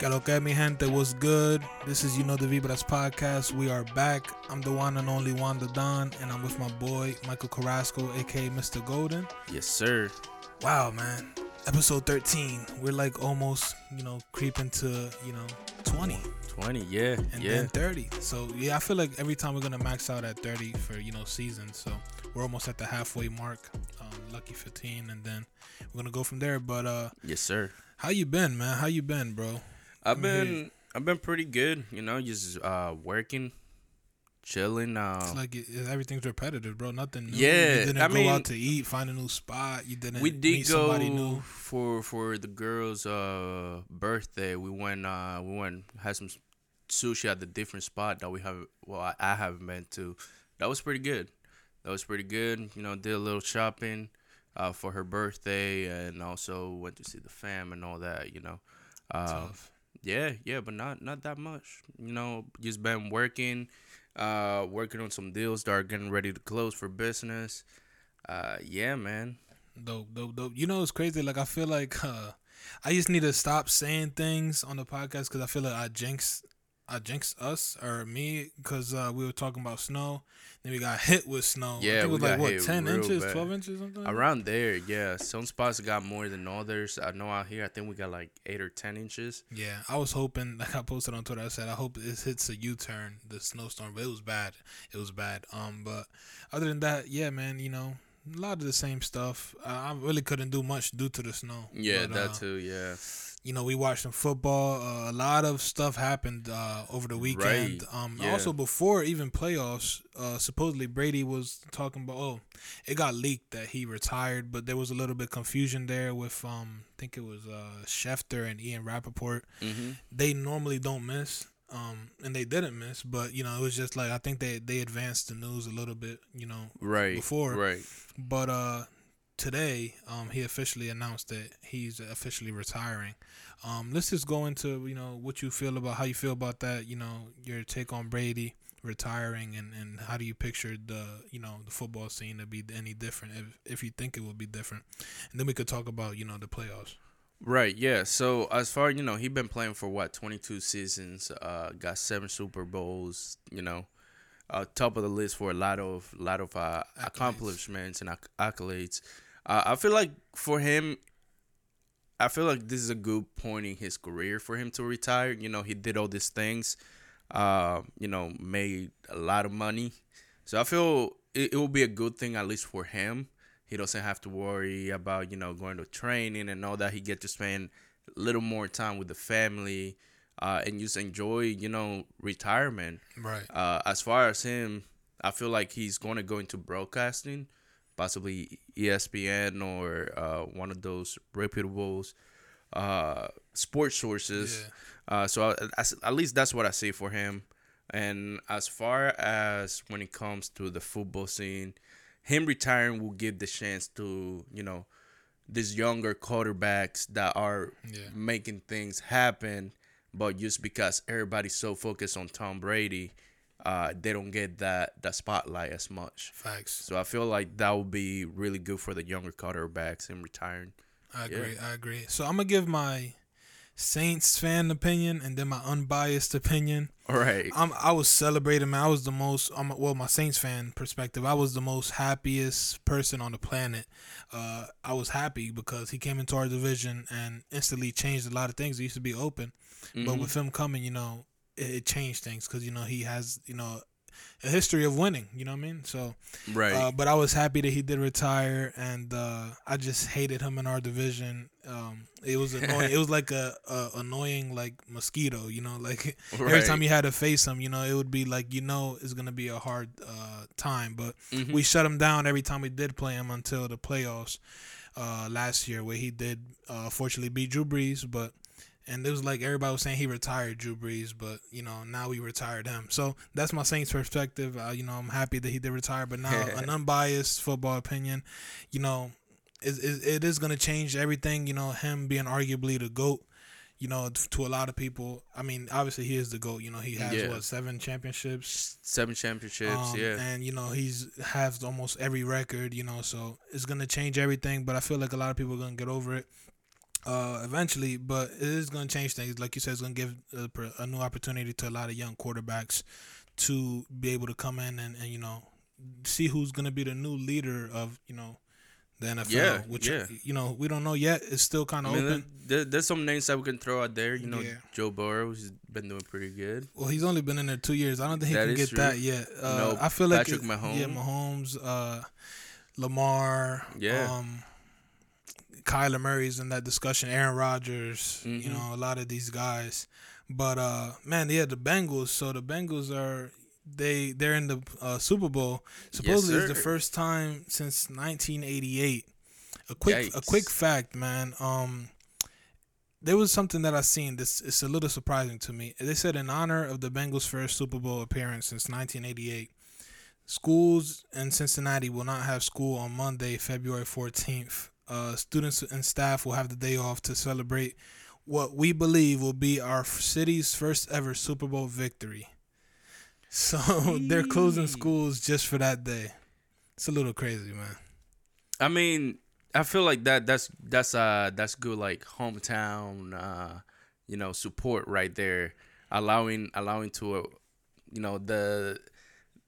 Que lo que mi gente was good. This is You Know the Vibras podcast. We are back. I'm the one and only Wanda Don, and I'm with my boy Michael Carrasco, aka Mr. Golden. Yes, sir. Wow, man. Episode 13. We're like almost, you know, creeping to, you know, 20 20, yeah. and yeah. then 30. So, yeah, I feel like every time we're going to max out at 30 for, you know, season. So, we're almost at the halfway mark. Um, lucky 15 and then we're going to go from there. But uh yes, sir. how you been, man? How you been, bro? I've been I've been pretty good, you know, just uh working, chilling. It's Uh like it, everything's repetitive, bro. Nothing new. Yeah, you didn't I go mean- out to eat, find a new spot. You didn't. we did meet somebody go new. for for the girl's uh birthday. We went uh we went had some sushi at the different spot that we have well I, I haven't been to. That was pretty good. That was pretty good. You know, did a little shopping uh for her birthday and also went to see the fam and all that, you know. Uh, Tough. Yeah, yeah, but not not that much. You know, just been working, uh, working on some deals that are getting ready to close for business. Uh, yeah, man. Dope, dope, dope. You know, it's crazy. Like I feel like uh, I just need to stop saying things on the podcast because I feel like I jinx, I jinx us or me because uh, we were talking about snow. Then we got hit with snow. I Yeah, think it was like what ten inches, bad. twelve inches, something. Around there, yeah. Some spots got more than others. I know out here, I think we got like eight or ten inches. Yeah, I was hoping, like I posted on Twitter, I said I hope it hits a U turn, the snowstorm, but it was bad. It was bad. Um, but other than that, yeah, man, you know, a lot of the same stuff. Uh, I really couldn't do much due to the snow. Yeah, But, that uh, too. Yeah, You know, we watched some football. Uh, a lot of stuff happened uh, over the weekend. Right, Um, yeah. also before even playoffs, uh, supposedly Brady was talking about. Oh, it got leaked that he retired, but there was a little bit confusion there with um, I think it was uh, Schefter and Ian Rapoport mm-hmm. they normally don't miss. Um, and they didn't miss, but you know, it was just like I think they they advanced the news a little bit, you know. right Before. right. But uh, today, um, he officially announced that he's officially retiring. Um, let's just go into you know what you feel about how you feel about that. You know, your take on Brady retiring, and and how do you picture the you know the football scene to be any different if if you think it will be different, and then we could talk about you know the playoffs. Right, yeah. So as far you know, he's been playing for what twenty two seasons. Uh, got seven Super Bowls. You know, uh, top of the list for a lot of lot of uh, accomplishments and acc- accolades. Uh, I feel like for him, I feel like this is a good point in his career for him to retire. You know, he did all these things. Uh, you know, made a lot of money. So I feel it, it will be a good thing at least for him. He doesn't have to worry about you know going to training and all that. He get to spend a little more time with the family uh, and just enjoy you know retirement. Right. Uh, as far as him, I feel like he's going to go into broadcasting, possibly ESPN or uh, one of those reputable uh, sports sources. Yeah. Uh, so I, I- at least that's what I see for him. And as far as when it comes to the football scene, him retiring will give the chance to you know these younger quarterbacks that are Yeah. making things happen, but just because everybody's so focused on Tom Brady, uh, they don't get that that spotlight as much. Facts. So I feel like that would be really good for the younger quarterbacks in retiring. I Yeah. agree. I agree. So I'm gonna give my Saints fan opinion and then my unbiased opinion. All right. I'm I was celebrating. Man, I was the most. I'm well, my Saints fan perspective. I was the most happiest person on the planet. Uh, I was happy because he came into our division and instantly changed a lot of things. It used to be open, but Mhm. with him coming, you know, it, changed things because you know he has you know a history of winning. You know what I mean? So right. uh, but I was happy that he did retire, and uh, I just hated him in our division. Um, it was annoying. it was like a, a annoying like mosquito, you know. Like every time you had to face him, you know, it would be like you know it's gonna be a hard uh, time. But Mhm. we shut him down every time we did play him until the playoffs uh, last year, where he did uh, fortunately beat Drew Brees, but. And it was like everybody was saying he retired Drew Brees, but you know now we retired him. So that's my Saints perspective. Uh, you know I'm happy that he did retire, but now an unbiased football opinion, you know, is is it is gonna change everything. You know him being arguably the goat. You know to a lot of people. I mean obviously he is the goat. You know he has Yeah. what seven championships. Seven championships. Um, yeah. and you know he's has almost every record. You know so it's gonna change everything. But I feel like a lot of people are gonna get over it. Uh, eventually, but it is going to change things. Like you said, it's going to give a, a new opportunity to a lot of young quarterbacks to be able to come in and, and you know see who's going to be the new leader of you know the NFL. Yeah, which yeah. you know we don't know yet. It's still kind I of mean, open. there, there's some names that we can throw out there. You know, Yeah. Joe Burrow, he's been doing pretty good. Well, he's only been in there two years. I don't think he That can get true. that yet. Uh, No, I feel like Patrick it- Mahomes. Yeah, Mahomes, uh, Lamar. Yeah. Um, Kyler Murray's in that discussion. Aaron Rodgers. You Mhm. know, a lot of these guys. But uh, man, yeah, the Bengals. So the Bengals are they they're in the uh, Super Bowl. Supposedly, it's the first time since 1988. A quick a quick fact, man. Um, there was something that I seen. This it's a little surprising to me. They said in honor of the Bengals' first Super Bowl appearance since 1988, schools in Cincinnati will not have school on Monday, February 14th. Uh, students and staff will have the day off to celebrate what we believe will be our city's first ever Super Bowl victory. So they're closing schools just for that day. It's a little crazy, man. I mean, I feel like that that's that's uh that's good like hometown uh you know support right there, allowing allowing to uh, you know the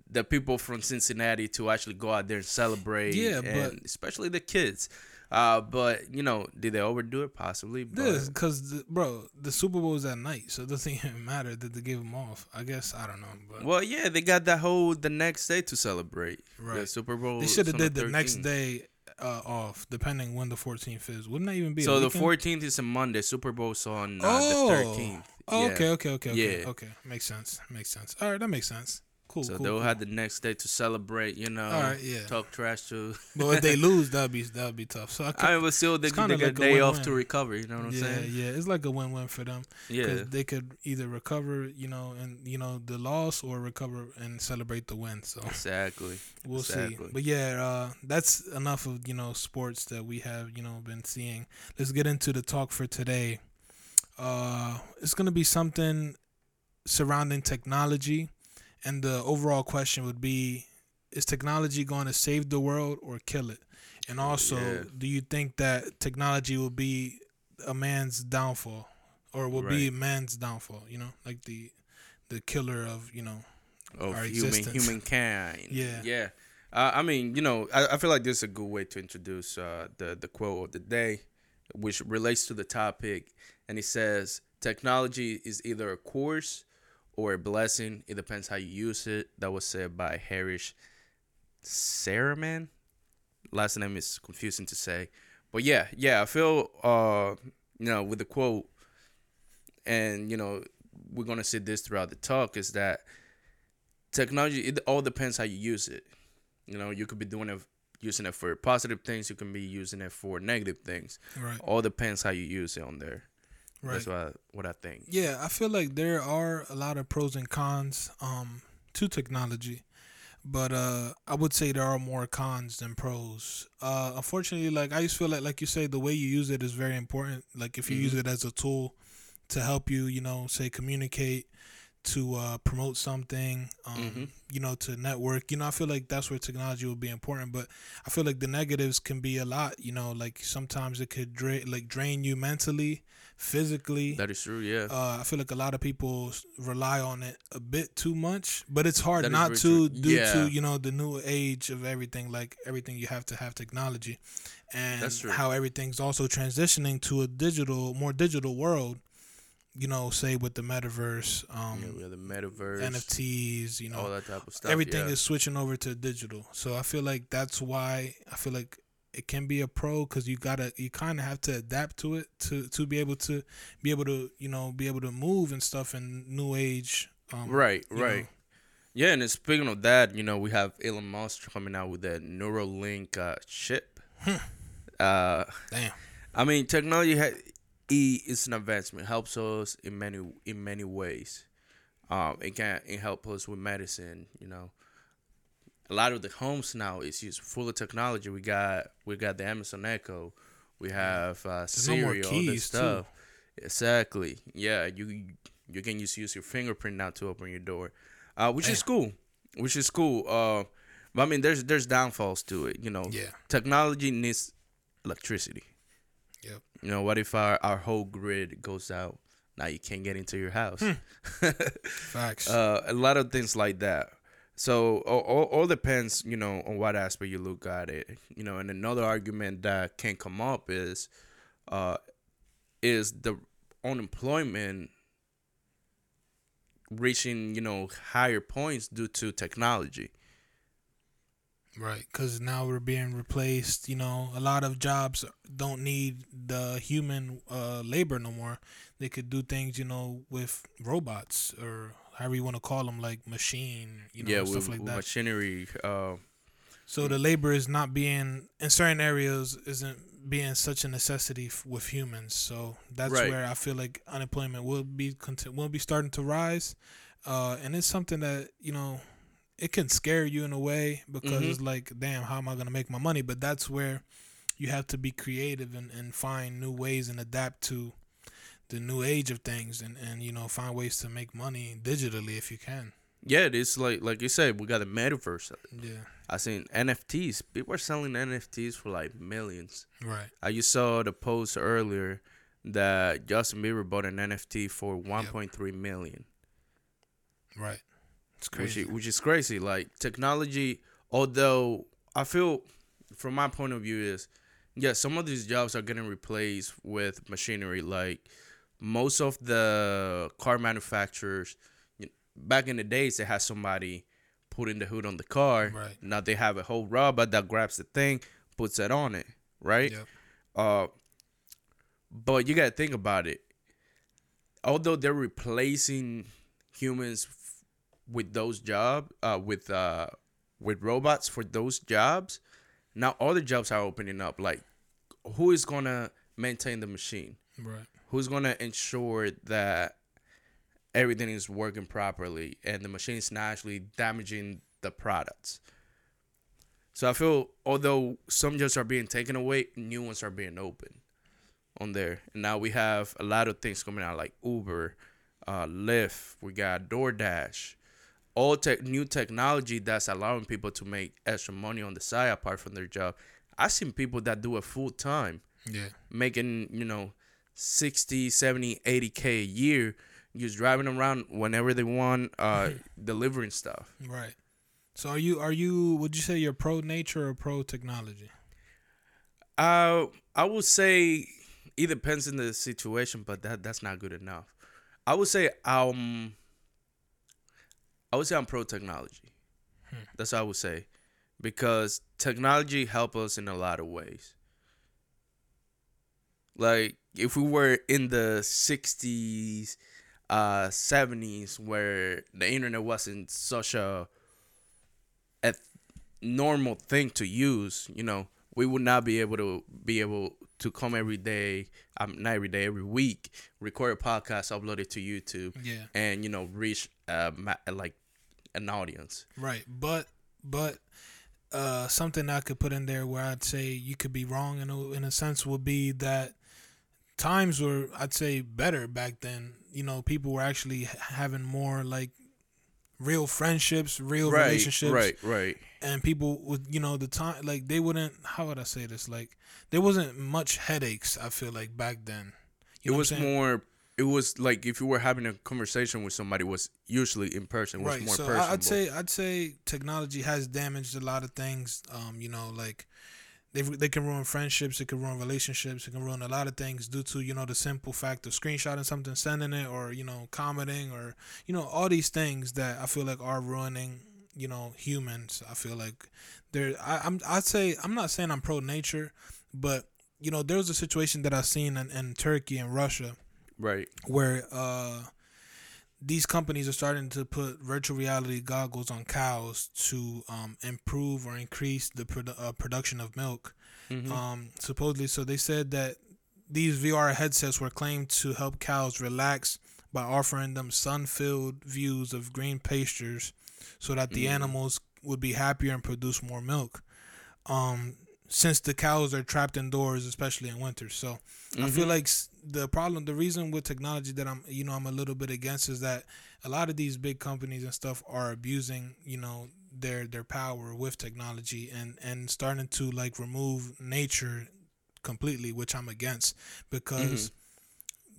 the people from Cincinnati to actually go out there and celebrate. Yeah, and but- especially the kids. Uh, but you know, did they overdo it? Possibly. But This because bro, the Super Bowl is at night, so it doesn't even matter that they gave them off. I guess I don't know, but well, yeah, they got that whole the next day to celebrate the right. Super Bowl. They should have on the did the next day uh, off, depending when the 14th is. Wouldn't that even be? a So the weekend? fourteenth is a Monday. Super Bowl's on uh, Oh. the thirteenth. Oh, okay, okay, okay, okay, Yeah. okay. Makes sense. Makes sense. All right, that makes sense. Cool. So cool, they'll cool. have the next day to celebrate. You know, All right, yeah. talk trash to. But if they lose, that'd be that'd be tough. So I could, I mean, but still, they, they kinda get like a day off win-win. to recover. You know what I'm yeah, saying? yeah, it's like a win-win for them Yeah. they could either recover, you know, and you know the loss, or recover and celebrate the win. So Exactly. we'll see. But yeah, uh, that's enough of you know sports that we have you know been seeing. Let's get into the talk for today. Uh, it's gonna be something surrounding technology, and the overall question would be: Is technology going to save the world or kill it? And also, Yeah. do you think that technology will be a man's downfall, or will be Right. man's downfall? You know, like the the killer of you know Of Our human existence. humankind. Yeah. Yeah. Uh, I mean, you know, I, I feel like this is a good way to introduce uh, the the quote of the day, which relates to the topic, and it says, "Technology is either a curse or a blessing. It depends how you use it." That was said by Harish Saraman. Last name is confusing to say, but yeah, yeah, I feel uh, you know, with the quote, and you know, we're gonna see this throughout the talk is that technology it all depends how you use it you know you could be doing it using it for positive things you can be using it for negative things right, all depends how you use it on there right. that's what I, what i think Yeah, I feel like there are a lot of pros and cons um to technology. But uh I would say there are more cons than pros. Uh unfortunately like I just feel like like you say the way you use it is very important. Like if you use Mhm. it as a tool to help you, you know, say communicate to uh promote something, um Mhm. you know, to network. You know, I feel like that's where technology will be important, but I feel like the negatives can be a lot, you know, like sometimes it could drain like drain you mentally, physically. that is true yeah Uh, I feel like a lot of people rely on it a bit too much, but it's hard That not to true. due Yeah. to you know the new age of everything. Like everything, you have to have technology, and That's how everything's also transitioning to a digital, more digital world. You know, say with the metaverse, um, yeah we have the metaverse NFTs. You know, all that type of stuff everything yeah. is switching over to digital. So I feel like that's why I feel like it can be a pro because you gotta you kind of have to adapt to it to to be able to be able to you know be able to move and stuff in new age. Um, right right know. yeah and speaking of that you know we have elon musk coming out with that neuralink uh, chip uh Damn. I mean, technology ha- e is an advancement. Helps us in many in many ways. Um, it can it help us with medicine. You know, a lot of the homes now is used full of technology. We got we got the Amazon Echo. We have uh, There's no Siri, all this too. stuff. Exactly. Yeah, you you can just use your fingerprint now to open your door, uh, which is cool. Which is cool. Uh, but I mean, there's there's downfalls to it. You know, Yeah. technology needs electricity. You know, what if our, our whole grid goes out? Now you can't get into your house. Hmm. Facts. uh, a lot of things like that. So all, all, all depends, you know, on what aspect you look at it. You know, and another argument that can come up is, uh, is the unemployment reaching, you know, higher points due to technology. Right, because now we're being replaced. You know, a lot of jobs don't need the human uh, labor no more. They could do things, you know, with robots or however you want to call them, like machine, you know, yeah, stuff with, like with that. machinery. Uh, So the labor is not being in certain areas isn't being such a necessity f- with humans. So that's Right. where I feel like unemployment will be cont- will be starting to rise, uh, and it's something that you know it can scare you in a way because Mhm. it's like, damn, how am I gonna make my money? But that's where you have to be creative and, and find new ways and adapt to the new age of things and, and you know find ways to make money digitally if you can. yeah, it's like like you said, we got the metaverse. Yeah. I seen NFTs. People are selling NFTs for like millions. Right. I just saw the post earlier that Justin Bieber bought an NFT for 1.3 million. Right. It's which crazy. is, which is crazy. Like technology, although I feel, from my point of view, is yeah, some of these jobs are getting replaced with machinery. Like most of the car manufacturers, you back in the days, they had somebody putting the hood on the car. Right. Now they have a whole robot that grabs the thing, puts it on it. Right. Yep. Uh, but you gotta think about it. Although they're replacing humans with those job, uh, with uh, with robots for those jobs, now other jobs are opening up. Like, who is gonna maintain the machine? Right. Who's gonna ensure that everything is working properly and the machine is not actually damaging the products? So I feel although some jobs are being taken away, new ones are being opened on there. And now we have a lot of things coming out like Uber, uh, Lyft, we got DoorDash, all tech new technology that's allowing people to make extra money on the side apart from their job. I've seen people that do it full time, Yeah. making, you know, 60, 70, 80K a year, just driving around whenever they want, uh, delivering stuff. Right. So are you are you would you say you're pro nature or pro technology? Uh, I would say it depends on the situation, but that that's not good enough. I would say um, I would say I'm pro technology. That's what I would say, because technology help us in a lot of ways. Like if we were in the '60s, uh, '70s, where the internet wasn't such a a normal thing to use, you know, we would not be able to be able to come every day, um, not every day, every week, record a podcast, upload it to YouTube, Yeah. and you know, reach uh, like an audience. Right. But but uh something I could put in there where I'd say you could be wrong in a, in a sense would be that times were I'd say better back then. You know, people were actually having more like real friendships, real relationships. right, right. and people would you know the time like they wouldn't how would i say this like there wasn't much headaches i feel like back then it you what was more. It was like if you were having a conversation with somebody, it was usually in person. Was right more so personable. I'd say i'd say technology has damaged a lot of things um you know like they, they can ruin friendships it can ruin relationships it can ruin a lot of things due to you know the simple fact of screenshotting something sending it or you know commenting or you know all these things that i feel like are ruining you know humans i feel like there I, i'm i'd say i'm not saying i'm pro nature but you know there was a situation that i've seen in, in turkey and russia right. where uh, these companies are starting to put virtual reality goggles on cows to um, improve or increase the produ- uh, production of milk. Mhm. Um, supposedly, so they said that these VR headsets were claimed to help cows relax by offering them sun-filled views of green pastures, so that the Mm. animals would be happier and produce more milk. Um, since the cows are trapped indoors, especially in winter, so I feel Mhm. like s- the problem, the reason with technology that I'm, you know, I'm a little bit against is that a lot of these big companies and stuff are abusing, you know, their their power with technology and and starting to like remove nature completely, which I'm against because. Mm-hmm.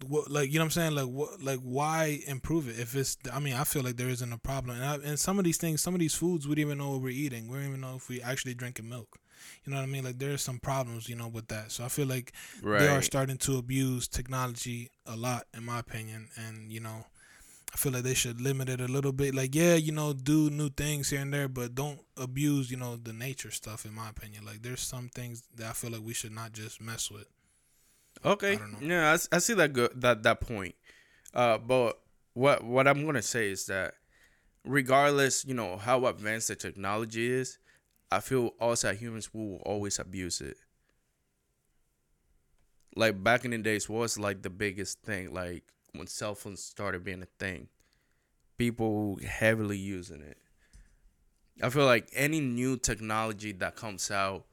What, like you know what I'm saying? Like what like why improve it? If it's I mean I feel like there isn't a problem. And, I, and some of these things some of these foods we don't even know what we're eating. We don't even know if we actually drinking milk. You know what I mean? Like there's some problems you know with that. So I feel like Right. they are starting to abuse technology a lot in my opinion. And you know i feel like they should limit it a little bit. Like yeah you know do new things here and there but don't abuse you know the nature stuff in my opinion. Like there's some things that i feel like we should not just mess with Okay. I don't know. Yeah, I, I see that go- that that point. Uh, but what what I'm gonna say is that regardless, you know, how advanced the technology is, I feel us as humans will always abuse it. Like back in the days, was like the biggest thing? Like when cell phones started being a thing, people heavily using it. I feel like any new technology that comes out,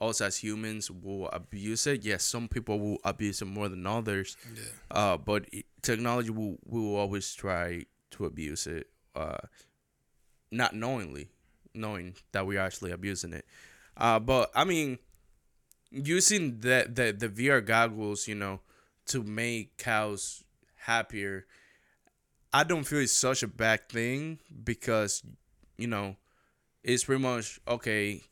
us as humans will abuse it. Yes, some people will abuse it more than others. yeah Uh, but it, technology will will always try to abuse it, uh, not knowingly, knowing that we're actually abusing it. Uh, but I mean, using the the the VR goggles, you know, to make cows happier, I don't feel it's such a bad thing because, you know, it's pretty much okay.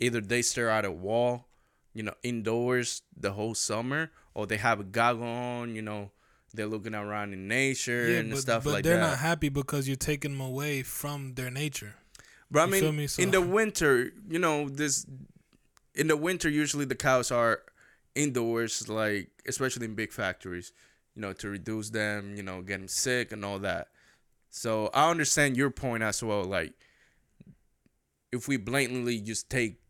Either they stare at a wall, you know, indoors the whole summer, or they have a goggle on, you know, they're looking around in nature yeah and but, stuff but like they're that. not happy because you're taking them away from their nature But I You mean, feel me? So- in the winter, you know, this in the winter usually the cows are indoors, like especially in big factories, you know, to reduce them, you know, getting sick and all that. So I understand your point as well. Like, if we blatantly just take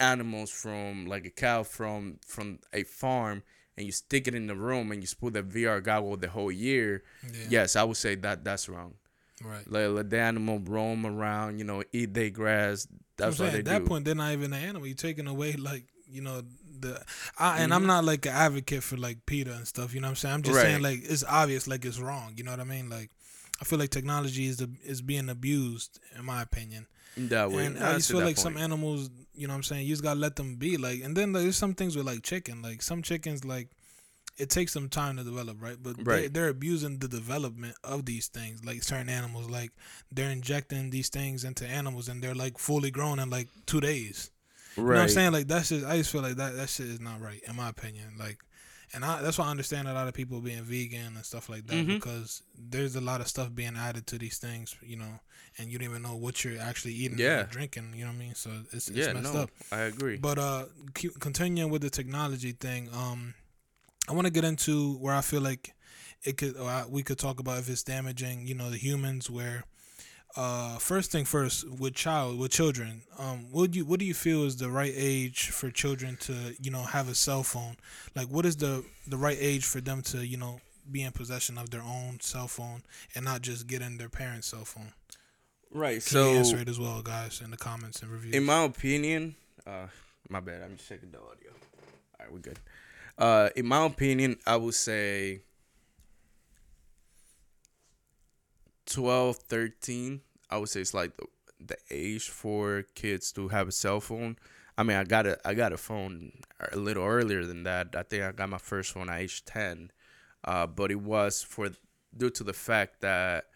animals from like a cow from from a farm and you stick it in the room and you put the VR goggle the whole year, yeah yes, I would say that that's wrong. right Let, let the animal roam around, you know, eat their grass. That's what they at that point they're not even an animal you're taking away like you know the I, and Mhm. I'm not like an advocate for like PETA and stuff. You know what I'm saying? I'm just saying like it's obvious like it's wrong. You know what I mean? Like I feel like technology is the, is being abused in my opinion. That way. And I I just feel like some animals, you know what I'm saying, you just gotta let them be. Like and then there's some things with like chicken. Like some chickens like it takes some time to develop, right? But they, Right. they're abusing the development of these things, like certain animals. Like they're injecting these things into animals, and they're like fully grown in like two days. You know what I'm saying? Like that's just I just feel like that that shit is not right in my opinion. Like and I that's why I understand a lot of people being vegan and stuff like that Mhm. because there's a lot of stuff being added to these things, you know, and you don't even know what you're actually eating Yeah. or drinking, you know what I mean? So it's, it's yeah, messed no, up. I agree. But uh continuing with the technology thing, um I want to get into where I feel like it could I, we could talk about if it's damaging, you know, the humans where uh first thing first with child with children um what do you what do you feel is the right age for children to you know have a cell phone like what is the the right age for them to you know be in possession of their own cell phone and not just getting their parents cell phone right. Can you So, answer it as well guys in the comments and reviews in my opinion, uh, my bad. I'm just checking the audio. All right, we're good. Uh, in my opinion, I would say 12, 13. I would say it's like the the age for kids to have a cell phone. I mean, I got a I got a phone a little earlier than that. I think I got my first one at age ten, uh, but it was for due to the fact that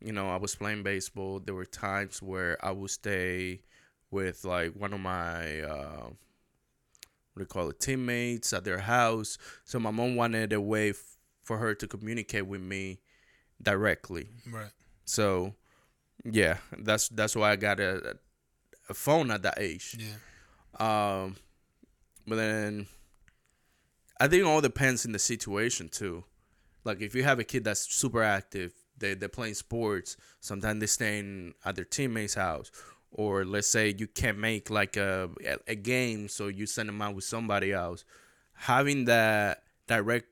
you know I was playing baseball. There were times where I would stay with like one of my uh, what do you call it teammates at their house. So my mom wanted a way f- for her to communicate with me directly. right So, yeah, that's that's why I got a a phone at that age. yeah Um, but then I think it all depends in the situation too. Like if you have a kid that's super active, they they're playing sports. Sometimes they staying at their teammate's house, or let's say you can't make like a a game, so you send them out with somebody else. Having that direct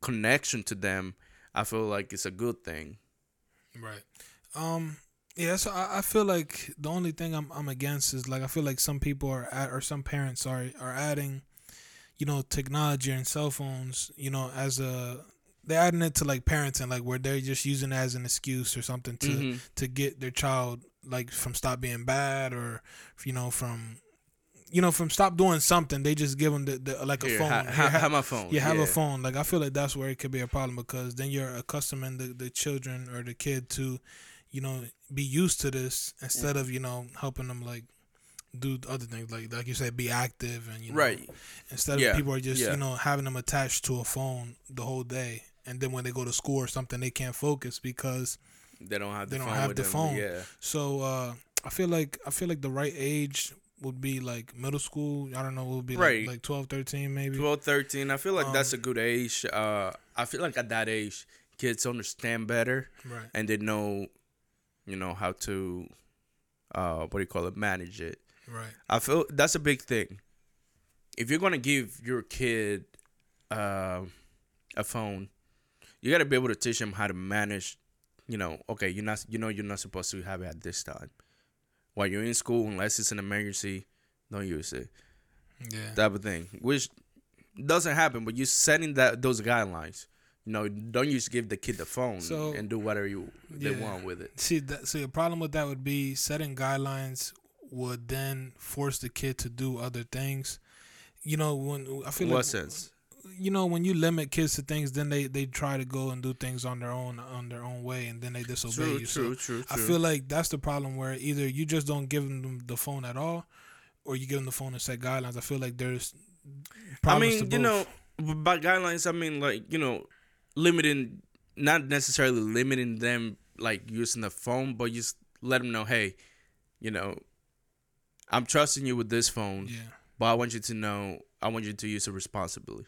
connection to them, I feel like it's a good thing. Right. Um. Yeah. So I, I feel like the only thing I'm I'm against is like I feel like some people are at or some parents sorry are adding, you know, technology and cell phones, you know, as a they're adding it to like parenting, like where they're just using it as an excuse or something to Mhm. to get their child like from stop being bad or you know from you know, from stop doing something, they just give them the, the like a Here, phone. ha- ha- ha- have my phone. yeah, have a phone. Like I feel like that's where it could be a problem because then you're accustoming the, the children or the kid to, you know, be used to this instead of you know helping them like do other things like like you said, be active and you know, Right. Instead Yeah, of people are just yeah. you know having them attached to a phone the whole day, and then when they go to school or something, they can't focus because They don't have They the don't phone have the them. phone. Yeah. so uh, I feel like I feel like the right age would be like middle school. I don't know, it would be Right. like, like 12, 13 maybe. 12, 13. I feel like that's a Um, good age. Uh, I feel like at that age, kids understand better Right. and they know, you know, how to, uh, what do you call it, manage it. Right. I feel that's a big thing. If you're gonna give your kid uh, a phone, you gotta be able to teach them how to manage. You know, okay, you're not, you know, you're not supposed to have it at this time. While you're in school, unless it's an emergency, don't use it. Yeah. Type of thing, which doesn't happen, but you're setting that those guidelines. You know, don't just give the kid the phone So- and do whatever you they Yeah. want with it. See that. See, the problem with that would be setting guidelines would then force the kid to do other things. You know, when I feel In what like sense? You know when you limit kids to things, then they they try to go and do things on their own on their own way, and then they disobey True, you. true, so true, true. I feel like that's the problem where either you just don't give them the phone at all, or you give them the phone and set guidelines. I feel like there's. I mean, you know, by guidelines, I mean like you know, limiting, not necessarily limiting them like using the phone, but just let them know, hey, you know, I'm trusting you with this phone, Yeah. but I want you to know, I want you to use it responsibly.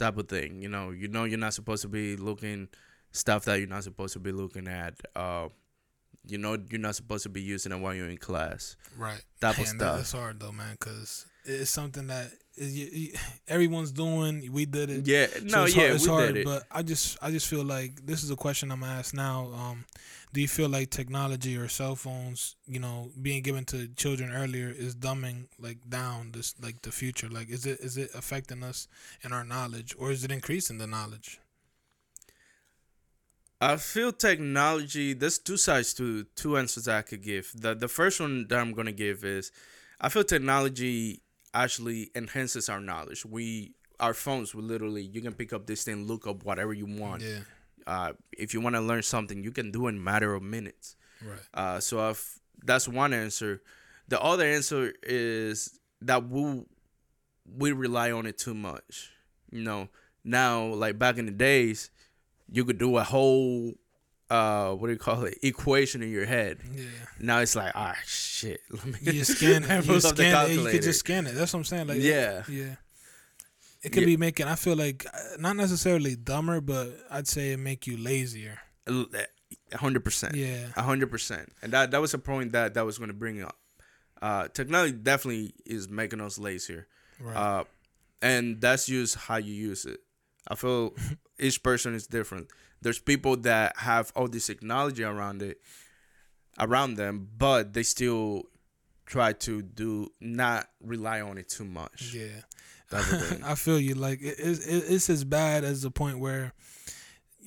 Type of thing, you know, you know, you're not supposed to be looking stuff that you're not supposed to be looking at. Uh, you know, you're not supposed to be using it while you're in class. Right. Type of Man, that- stuff. That's hard though, man, because it's something that is, you, you, everyone's doing. We did it. Yeah, So no, it's yeah, hard, it's we hard, did it. but I just I just feel like this is a question I'm gonna now. Um, do you feel like technology or cell phones, you know, being given to children earlier is dumbing like down this like the future? Like, is it is it affecting us and our knowledge, or is it increasing the knowledge? I feel technology. There's two sides to two answers I could give. The the first one that I'm gonna give is, I feel technology actually enhances our knowledge. We our phones will literally you can pick up this thing, look up whatever you want. Yeah, Uh, if you want to learn something, you can do it in a matter of minutes. right. Uh, so if that's one answer. The other answer is that we we rely on it too much. You know, now like back in the days, you could do a whole uh what do you call it equation in your head. Yeah. Now it's like ah shit. Let me You just scan it. You, scan it. you could just scan it. That's what I'm saying. Like Yeah. yeah. It could Yeah. be making. I feel like uh, not necessarily dumber, but I'd say it make you lazier. hundred percent. Yeah. A hundred percent. And that that was a point that that was going to bring up. Uh, technology definitely is making us lazier. Right. Uh, and that's just how you use it. I feel each person is different. There's people that have all this technology around it, around them, but they still try to do not rely on it too much. yeah. Type of thing. I feel you. Like it, it's it, it's as bad as the point where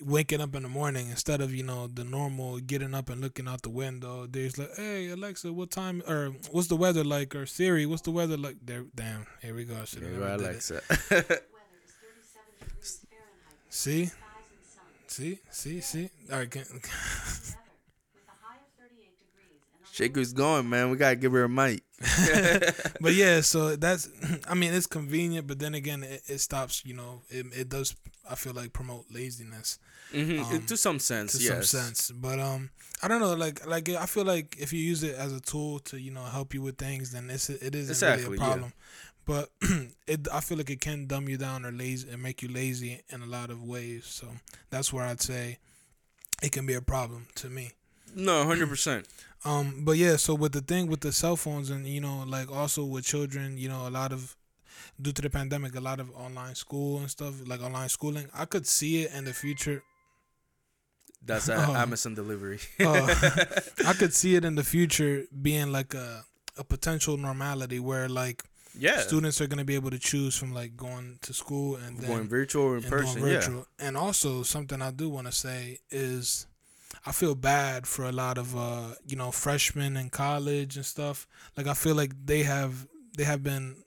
waking up in the morning instead of you know the normal getting up and looking out the window. There's like, hey Alexa, what time or what's the weather like? Or Siri, what's the weather like? There, damn. Here we go. I should Yeah, right, never did it. Alexa. Weather is 37 degrees Fahrenheit. See, Skies and sun. See, see, see. All right. Can, Weather with a high of 38 degrees and a Shake low who's going, man. We gotta give her a mic. but yeah, so that's. I mean, it's convenient, but then again, it, it stops. You know, it it does. I feel like promote laziness. hmm Um, to some sense, to yes. some sense. But um, I don't know. Like like I feel like if you use it as a tool to you know help you with things, then it's it isn't Exactly, really a yeah. But it I feel like it can dumb you down or lazy and make you lazy in a lot of ways. So that's where I'd say it can be a problem to me. No, hundred percent. Um, but yeah, so with the thing with the cell phones and you know, like also with children, you know, a lot of due to the pandemic, a lot of online school and stuff, like online schooling, I could see it in the future. That's a Oh. Amazon delivery. Oh. I could see it in the future being like a a potential normality where like yeah, students are gonna be able to choose from like going to school and then going virtual or in and person. doing Yeah, virtual. And also something I do want to say is, I feel bad for a lot of uh, you know freshmen in college and stuff. Like I feel like they have they have been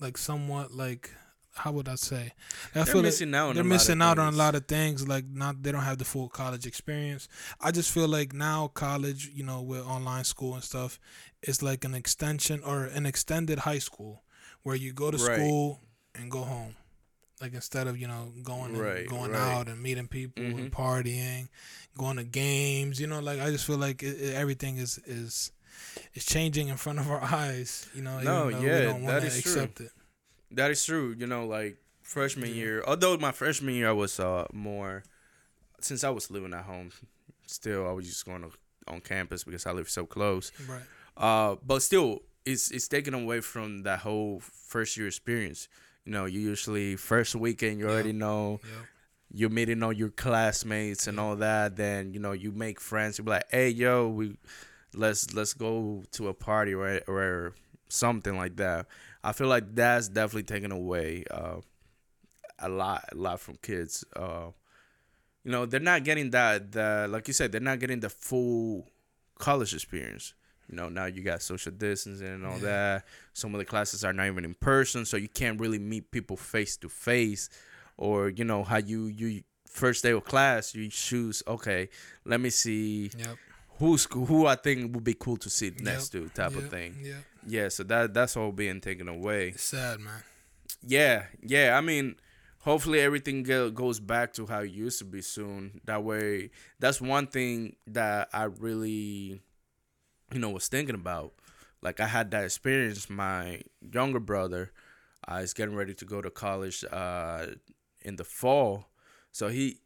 like somewhat like how would I say? I They're missing out on They're a lot of missing out on a things. lot of things. Like not they don't have the full college experience. I just feel like now college, you know, with online school and stuff, is like an extension or an extended high school where you go to Right. school and go home. Like instead of you know going and Right, going right. out and meeting people and Mhm. partying, going to games, you know, like I just feel like it, it- everything is is is changing in front of our eyes. You know, No, yeah, that want to true. accept it. That is true. You know, like freshman Yeah. year. Although my freshman year, I was uh more since I was living at home. Still, I was just going to, on campus because I live so close. Right. Uh, but still, it's it's taken away from that whole first year experience. You know, you usually first weekend you Yeah. already know you're meeting all your classmates and all that. Then you know you make friends. You be like, hey, yo, we let's let's go to a party or or something like that. I feel like that's definitely taken away uh, a lot a lot from kids. Uh, you know, they're not getting that the like you said, they're not getting the full college experience. You know, now you got social distancing and all Yeah. that. Some of the classes are not even in person, so you can't really meet people face to face. Or you know how you you first day of class you choose okay, let me see Yep. who's who I think would be cool to sit next to type Yep. of thing. Yeah. Yeah, so that that's all being taken away. It's sad, man. Yeah, yeah. I mean, hopefully everything go, goes back to how it used to be soon. That way, that's one thing that I really, you know, was thinking about. Like I had that experience. My younger brother uh, is getting ready to go to college uh, in the fall, so he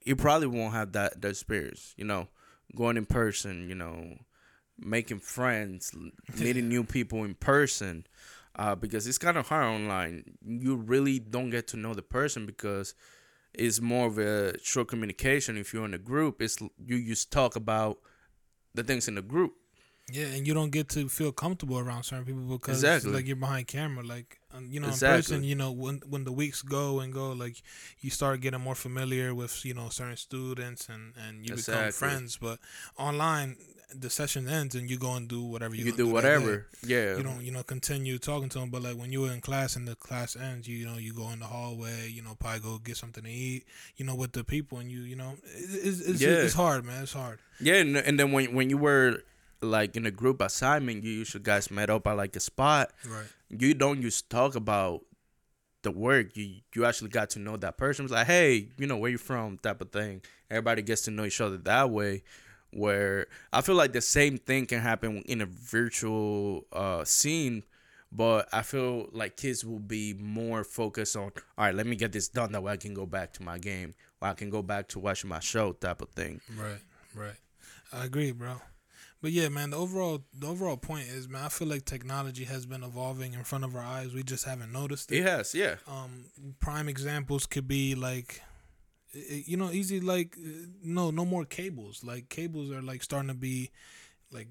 he probably won't have that that experience. You know, going in person. You know, making friends, meeting new people in person uh, because it's kind of hard online. You really don't get to know the person because it's more of a short communication. If you're in a group, it's you just talk about the things in the group. Yeah, and you don't get to feel comfortable around certain people because Exactly. like you're behind camera. Like you know, in person, you know, when when the weeks go and go, like you start getting more familiar with you know certain students and and you become friends. But online, the session ends and you go and do whatever you You, gonna do whatever. Yeah. You don't you know continue talking to them. But like when you were in class and the class ends, you you know you go in the hallway. You know, probably go get something to eat. You know, with the people and you you know it's it's, Yeah. it's hard, man. It's hard. Yeah, and, and then when when you were like in a group assignment, you usually guys met up at like a spot. Right. You don't just talk about the work. You you actually got to know that person. It's like, hey, you know where you from, type of thing. Everybody gets to know each other that way. Where I feel like the same thing can happen in a virtual uh, scene, but I feel like kids will be more focused on, all right, let me get this done. That way I can go back to my game, or I can go back to watching my show, type of thing. Right, right. I agree, bro. But yeah, man, the overall the overall point is, man, I feel like technology has been evolving in front of our eyes. We just haven't noticed it. Yes, yeah. Um, prime examples could be like, you know, easy like, uh, no, no more cables. Like cables are like starting to be, like,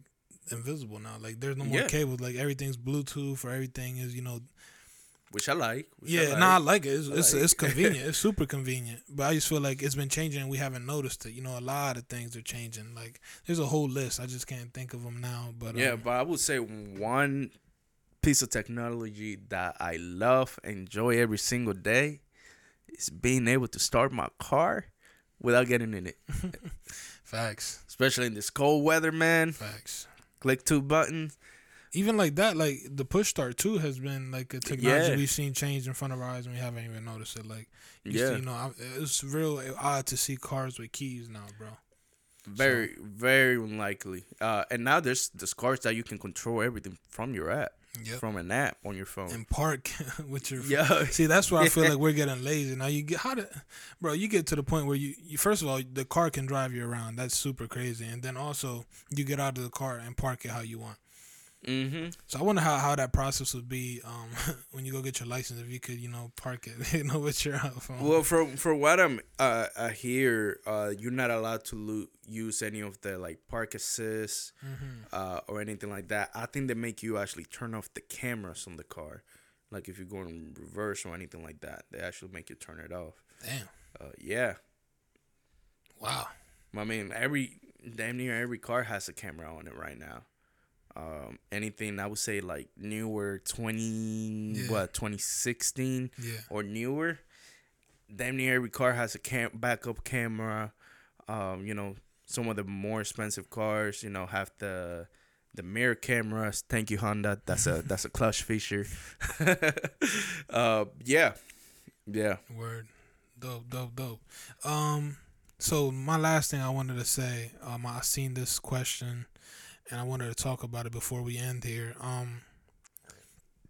invisible now. Like there's no more Yeah. cables. Like everything's Bluetooth or everything is, you know, Which I like. which I yeah, like. no, I like it. It's it's, like it's convenient. it's super convenient. But I just feel like it's been changing and we haven't noticed it. You know, a lot of things are changing. Like there's a whole list. I just can't think of them now. But Yeah, um, but I would say one piece of technology that I love, enjoy every single day, is being able to start my car without getting in it. facts, Especially in this cold weather, man. facts. Click two buttons. Even like that, like the push start too has been like a technology Yeah. we've seen change in front of our eyes and we haven't even noticed it. Like, to, Yeah, you know, I, it's real odd to see cars with keys now, bro. very, very unlikely. Uh, and now there's there's cars that you can control everything from your app, Yep. from an app on your phone. And park with your Yeah, See, that's where I feel like we're getting lazy. Now you get how to, bro. You get to the point where you, you first of all, the car can drive you around. That's super crazy. And then also, you get out of the car and park it how you want. Mm-hmm. So I wonder how, how that process would be um, when you go get your license. If you could, you know, park it, you know, with your phone. Well, from for what I'm uh, I hear, uh, you're not allowed to lo- use any of the like park assist hmm uh, or anything like that. I think they make you actually turn off the cameras on the car, like if you're going in reverse or anything like that. They actually make you turn it off. Damn. Uh, yeah, Wow. I mean every damn near every car has a camera on it right now. Um, anything I would say like newer twenty Yeah. what twenty sixteen Yeah. or newer. Damn near every car has a cam backup camera. Um, you know, some of the more expensive cars, you know, have the the mirror cameras. Thank you, Honda. That's a that's a clutch feature. uh, yeah, yeah. Word. Dope, dope, dope. Um, so my last thing I wanted to say, um, I seen this question, and I wanted to talk about it before we end here. Um,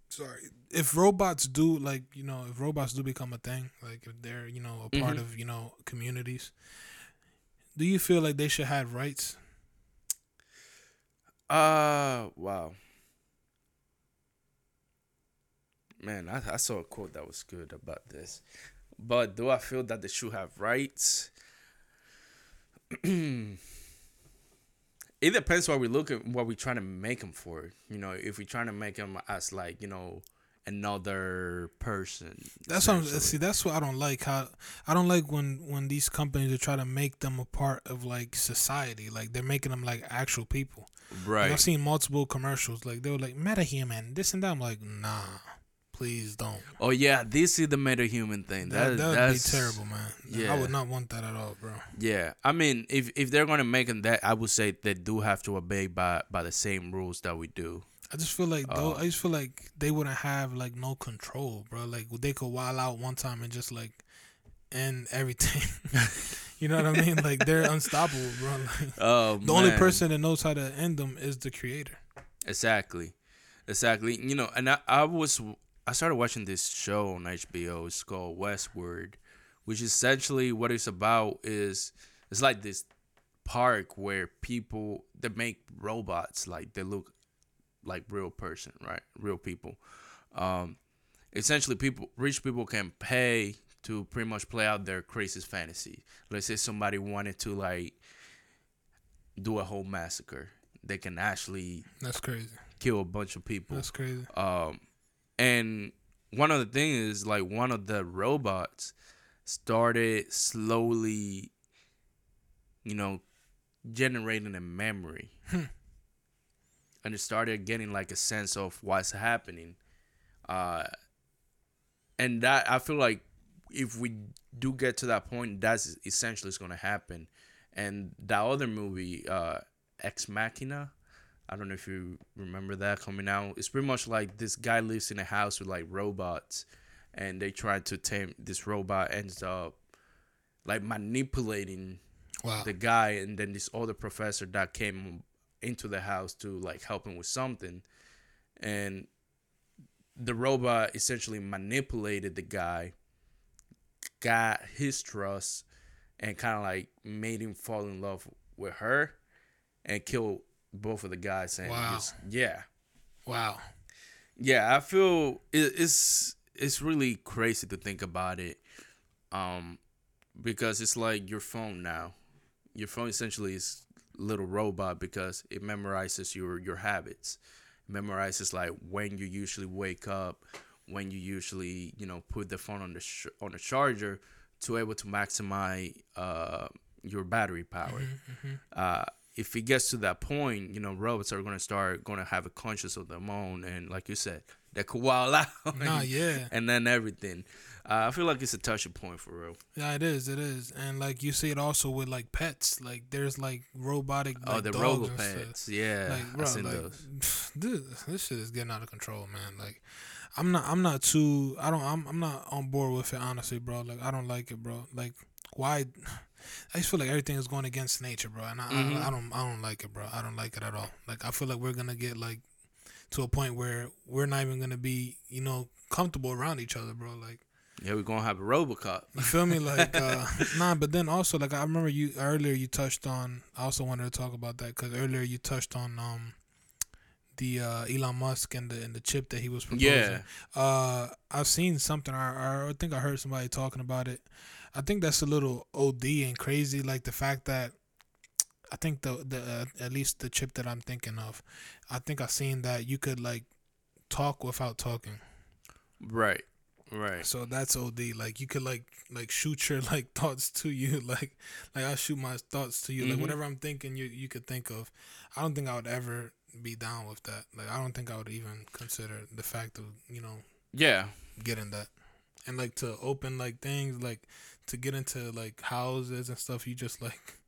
sorry, if robots do like you know, if robots do become a thing, like if they're you know a part Mhm. of you know communities, do you feel like they should have rights? Uh, wow. Man, I, I saw a quote that was good about this. But do I feel that they should have rights? it depends what we look at, what we're trying to make them for. You know, if we're trying to make them as like, you know, another person. That's what I'm, see. That's what I don't like. How I don't like when when these companies are trying to make them a part of like society. Like they're making them like actual people. Like, Right. I've seen multiple commercials. Like they were like metahuman, this and that. I'm like, nah, please don't. Oh yeah, this is the metahuman thing. That That, would be terrible, man. Yeah, I would not want that at all, bro. Yeah, I mean, if if they're gonna make them that, I would say they do have to obey by by the same rules that we do. I just feel like though. Uh, I just feel like they wouldn't have like no control, bro. Like they could wild out one time and just like end everything. you know what I mean? Like they're unstoppable, bro. Like, Oh, the only person that knows how to end them is the creator. Exactly, exactly. You know, and I, I was I started watching this show on HBO. It's called Westworld, which essentially what it's about is it's like this park where people they make robots like they look like real person, right? Real people. Um, essentially, people rich people can pay to pretty much play out their craziest fantasy. Let's say somebody wanted to like do a whole massacre, they can actually That's crazy. kill a bunch of people. That's crazy. Um, and one of the things is like one of the robots started slowly, you know, generating a memory, Hmm. and it started getting like a sense of what's happening. Uh, and that I feel like if we do get to that point, that's essentially is gonna happen. And that other movie, uh, Ex Machina, I don't know if you remember that coming out. It's pretty much like this guy lives in a house with like robots, and they try to tame this robot ends up like manipulating Wow. the guy, and then this other professor that came into the house to like help him with something, and the robot essentially manipulated the guy, got his trust, and kind of like made him fall in love with her, and killed both of the guys. saying, Wow. just- yeah, Wow. yeah, I feel it, it's it's really crazy to think about it, um, because it's like your phone now. Your phone essentially is a little robot because it memorizes your your habits, memorizes like when you usually wake up, when you usually you know put the phone on the sh- on the charger to able to maximize uh your battery power Mm-hmm, uh, if it gets to that point, you know, robots are gonna start gonna have a conscious of their own, and like you said, they could wild out, Nah, and, yeah. and then everything. Uh, I feel like it's a touching point for real. Yeah, it is. It is, and like you see it also with like pets. Like there's like robotic. oh, the dogs robo stuff. pets, yeah, like I bro, seen like those. this this shit is getting out of control, man. Like I'm not I'm not too I don't I'm I'm not on board with it honestly, bro. Like I don't like it, bro. Like why? I just feel like everything is going against nature, bro, and I, Mhm. I, I don't I don't like it, bro. I don't like it at all. Like I feel like we're gonna get like to a point where we're not even gonna be you know comfortable around each other, bro. Like. Yeah, we're gonna have a RoboCop. You feel me? Like, uh, nah, but then also, like, I remember you earlier. You touched on. I also wanted to talk about that because earlier you touched on um the uh, Elon Musk and the and the chip that he was proposing. Yeah, Uh, I've seen something. I, I think I heard somebody talking about it. I think that's a little OD and crazy. Like the fact that I think the the uh, at least the chip that I'm thinking of, I think I've seen that you could like talk without talking. right, Right. So that's OD. Like you could like like shoot your like thoughts to you. Like like I shoot my thoughts to you. Like Mhm. whatever I'm thinking, you you could think of. I don't think I would ever be down with that. Like I don't think I would even consider the fact of you know Yeah. getting that, and like to open like things like to get into like houses and stuff. You just like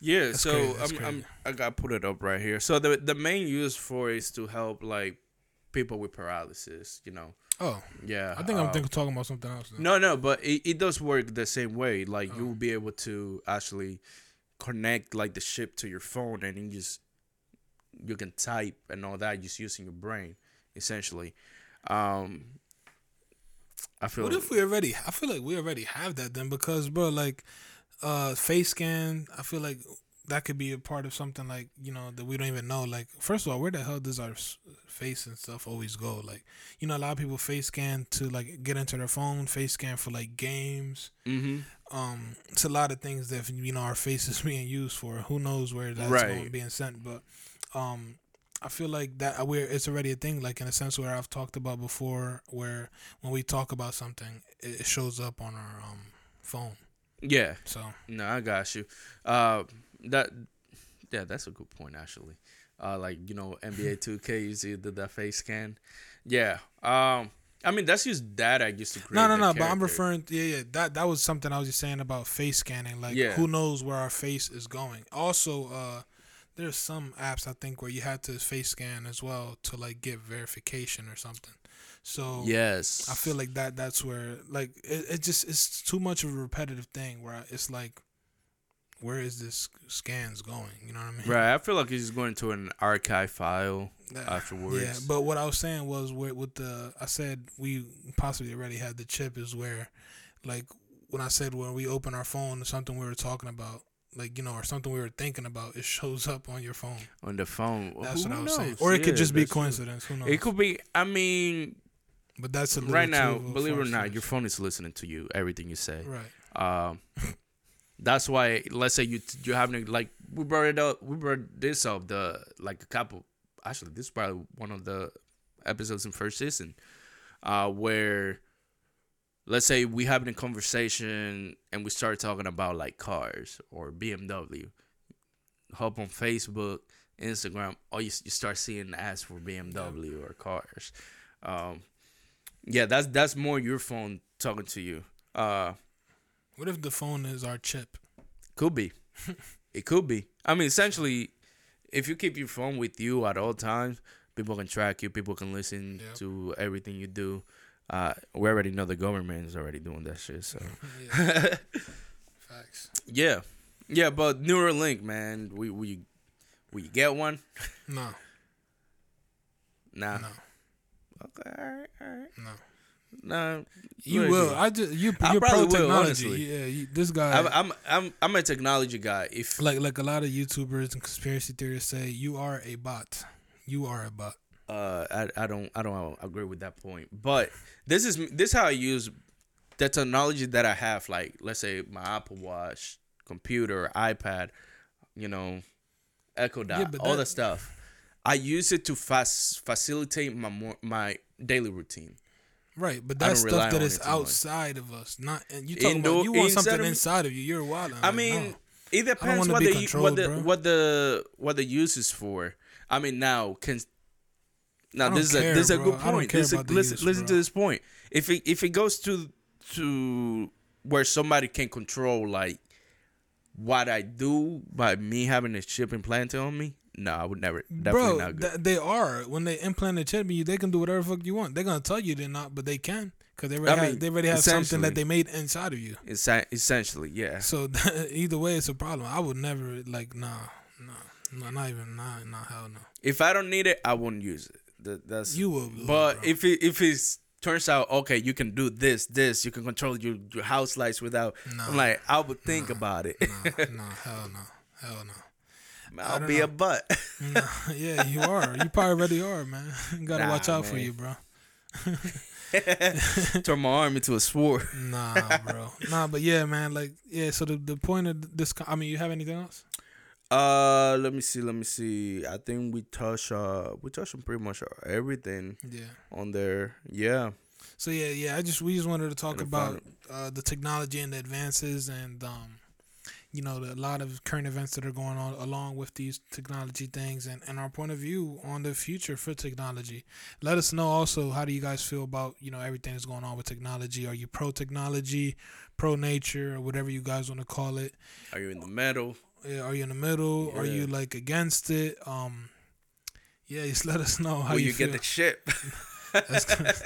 Yeah, That's so I'm, I'm. I got put it up right here. So the the main use for it is to help like people with paralysis. You know. oh Yeah. I think I'm uh, thinking talking about something else. then. No, no, but it, it does work the same way. Like Oh. you'll be able to actually connect like the ship to your phone, and you just you can type and all that just using your brain, essentially. Um, I feel What if we already? I feel like we already have that then because bro, like, uh, face scan. I feel like that could be a part of something like you know that we don't even know. Like, first of all, where the hell does our face and stuff always go? Like, you know, a lot of people face scan to like get into their phone. Face scan for like games. mm-hmm. Um, it's a lot of things that you know our face is being used for. Who knows where that's Right. going being sent? But, um. I feel like that we're it's already a thing, like in a sense where I've talked about before, where when we talk about something, it shows up on our um phone. Yeah, So no, I got you. Uh, that yeah, that's a good point actually. Uh, like you know, NBA Two K usually did that face scan. Yeah. Um, I mean that's just data used to create. no, no, the no. But I'm character. referring. Yeah, yeah. That that was something I was just saying about face scanning. Like, Yeah. who knows where our face is going? Also, uh, there's some apps I think where you had to face scan as well to like get verification or something. So Yes. I feel like that that's where like it, it just it's too much of a repetitive thing where it's like where is this scans going? You know what I mean? Right, I feel like he's going to an archive file That- afterwards. Yeah, but what I was saying was where with the I said we possibly already had the chip is where like when I said when we open our phone something we were talking about like you know or something we were thinking about it shows up on your phone. on the phone. That's Who what I was saying. Or it could just be coincidence. Who knows? It could be. I mean, but that's a right now, believe it or not, your phone is listening to you, everything you say. right. Um, that's why. Let's say you you're having like we brought it up. We brought this up the like a couple. Actually, this is probably one of the episodes in first season, uh, where let's say we having a conversation and we start talking about like cars or BMW. Hop on Facebook, Instagram, or you, you start seeing ads for BMW or cars. Um, yeah, that's that's more your phone talking to you. Uh, What if the phone is our chip? could be. it could be. I mean, essentially, if you keep your phone with you at all times, people can track you. People can listen Yep. to everything you do. Uh, we already know the government is already doing that shit. So, yeah, facts. yeah, yeah. But Neuralink, man, we we we get one. No, Nah. no, Okay. All right. All right. no. Nah. You will. I just you. I You're pro probably will, technology. honestly. Yeah, you, this guy. I'm I'm I'm I'm a technology guy. If like like a lot of YouTubers and conspiracy theorists say, you are a bot. You are a bot. Uh I, I don't I don't agree with that point. But this is this is how I use the technology that I have, like let's say my Apple Watch, computer, iPad, you know, Echo Dot, Yeah, all that- that stuff. I use it to fast facilitate my more, my daily routine. Right, but that's stuff that is that on is it too much. outside of us. Not and you talking Indo- about you want inside something inside of you. You're wild. I mean, it depends wanna what the what the what the what the use is for. I mean, now can now this is a this is a good point. This is a- listen use, listen to this point. If it if it goes to to where somebody can control like what I do by me having a chip implanted on me, no, I would never. Definitely bro, not good. th- they are when they implant a chip in you, they can do whatever the fuck you want. They're gonna tell you they're not, but they can because they already I have, mean, they already have something that they made inside of you. Essen- essentially, yeah. So either way, it's a problem. I would never like nah, nah, nah not even nah, nah, hell no. If I don't need it, I won't use it. That, that's You will, But bro. if it if it turns out okay, you can do this, this, you can control your, your house lights without. Nah. I'm like, I would think about it. no, nah, hell no, hell no. I'll be know. a butt. Nah, yeah, you are. You probably already are, man. You gotta Nah, watch out for you, bro. Turn my arm into a sword. Nah, bro. Nah, but yeah, man. Like, yeah. So the the point of this, I mean, you have anything else? Uh, let me see. Let me see. I think we touch. Uh, we touch on pretty much everything Yeah. on there. Yeah. So yeah, yeah. I just we just wanted to talk about uh, the technology and the advances, and um, you know, the, a lot of current events that are going on along with these technology things, and, and our point of view on the future for technology. Let us know also how do you guys feel about you know everything that's going on with technology. Are you pro technology, pro nature, or whatever you guys want to call it? Are you in the middle? Yeah, Are you in the middle? Are you like against it? Um, yeah, just let us know how Will you, you, get the ship? That's.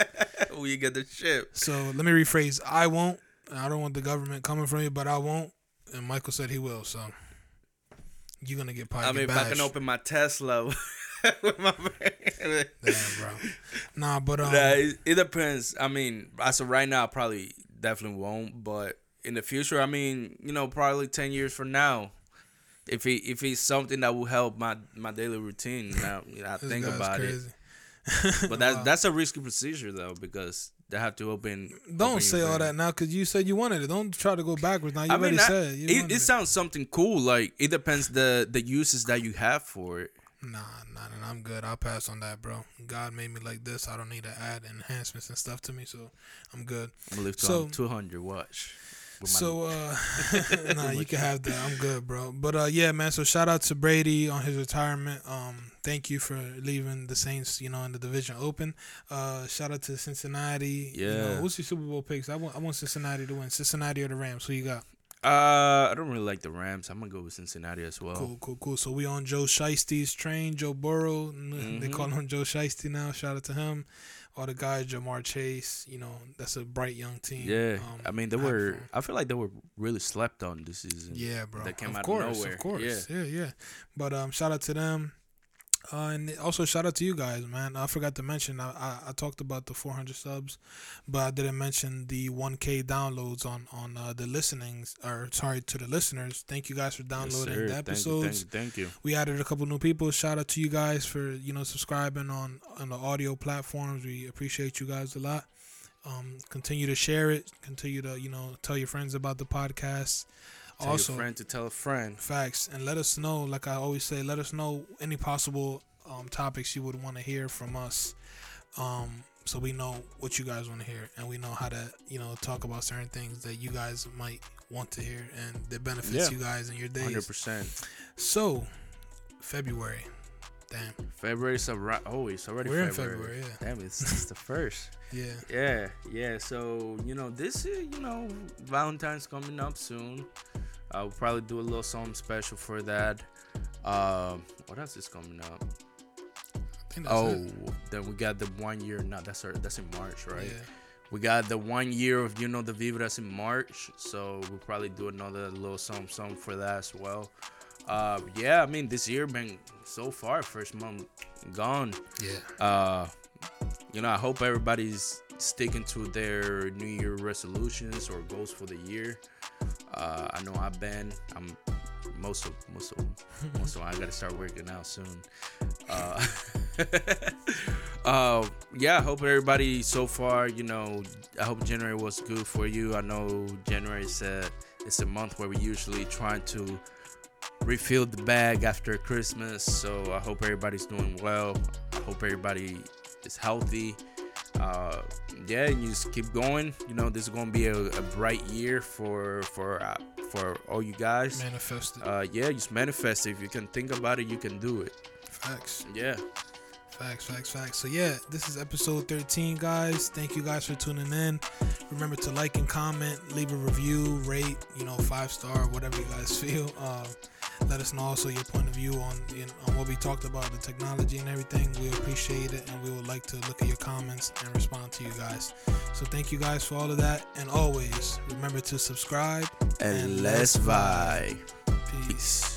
Will you get the ship? So let me rephrase. I won't. I don't want the government coming from you, but I won't. And Michael said he will. So you're gonna get probably I mean, if I can open my Tesla with my Damn, bro. Nah, but um, Nah, it, it depends. I mean, as of right now, I probably definitely won't. But in the future, I mean, you know, probably ten years from now, if it if it's something that will help my my daily routine, now you know, I think about it. But that's Wow. that's a risky procedure though because they have to open. Don't open say all that now because you said you wanted it. Don't try to go backwards now. You I already mean, I- said you it, it sounds something cool. Like it depends the the uses that you have for it. Nah, nah, nah, I'm good. I'll pass on that, bro. God made me like this. I don't need to add enhancements and stuff to me, so I'm good. I'm gonna live to So- 200 watch. So uh nah, you can have that. I'm good, bro. But uh yeah, man, so shout out to Brady on his retirement. Um thank you for leaving the Saints, you know, in the division open. Uh shout out to Cincinnati. You know, Yeah. what's your Super Bowl picks? I want I want Cincinnati to win. Cincinnati or the Rams. Who you got? uh, I don't really like the Rams. I'm gonna go with Cincinnati as well. Cool, cool, cool. So we on Joe Shiesty's train, Joe Burrow. N- They call him Joe Shiesty now. Shout out to him. All the guys, Ja'Marr Chase. You know, that's a bright young team. Yeah, Um, I mean they were. I feel like they were really slept on this season. Yeah, bro. That came of out of course, nowhere. Of course. Yeah. Yeah. yeah, But um, shout out to them. Uh, and also shout out to you guys, man. I forgot to mention I, I, I talked about the 400 subs, but I didn't mention the 1K downloads on on uh, the listenings or sorry to the listeners. Thank you guys for downloading sir. the Thank you, episodes. Thank you, thank you. We added a couple new people. Shout out to you guys for you know subscribing on on the audio platforms. We appreciate you guys a lot. Um, continue to share it. Continue to you know tell your friends about the podcast. Tell also, your friend to tell a friend. Facts. And let us know, like I always say, let us know any possible um, topics you would want to hear from us. Um, so we know what you guys want to hear and we know how to, you know, talk about certain things that you guys might want to hear and that benefits Yeah. you guys in your Hundred days. percent. So, February. Damn. February's a oh, it's already We're in February. February, yeah. Damn, it's, it's the first. Yeah. Yeah, yeah. So you know, this is you know, Valentine's coming up soon. I'll probably do a little something special for that. Um, what else is coming up? I think that's Oh, it. then we got the one year. No, that's our, that's in March, right? Yeah. We got the one year of you know the Viva that's in March, so we'll probably do another little something, something for that as well. Uh, yeah, I mean this year been so far, first month gone. Yeah. Uh, you know, I hope everybody's sticking to their New Year resolutions or goals for the year. Uh, I know I've been. I'm most of most of most of. I gotta start working out soon. Uh, uh, yeah, I hope everybody so far. You know, I hope January was good for you. I know January is a it's a month where we usually trying to refill the bag after Christmas. So I hope everybody's doing well. I hope everybody is healthy. Uh, yeah, and you just keep going. You know, this is gonna be a, a bright year for for uh, for all you guys. Manifested. Uh, yeah, just manifest. it. If you can think about it, you can do it. Facts. Yeah. Facts, facts, facts. So yeah, this is episode 13, guys. Thank you guys for tuning in. Remember to like and comment, leave a review, rate, you know, five star, whatever you guys feel. Uh, let us know also your point of view on you know, on what we talked about, the technology and everything. We appreciate it, and we would like to look at your comments and respond to you guys. So thank you guys for all of that, and always remember to subscribe And let's vibe. Peace.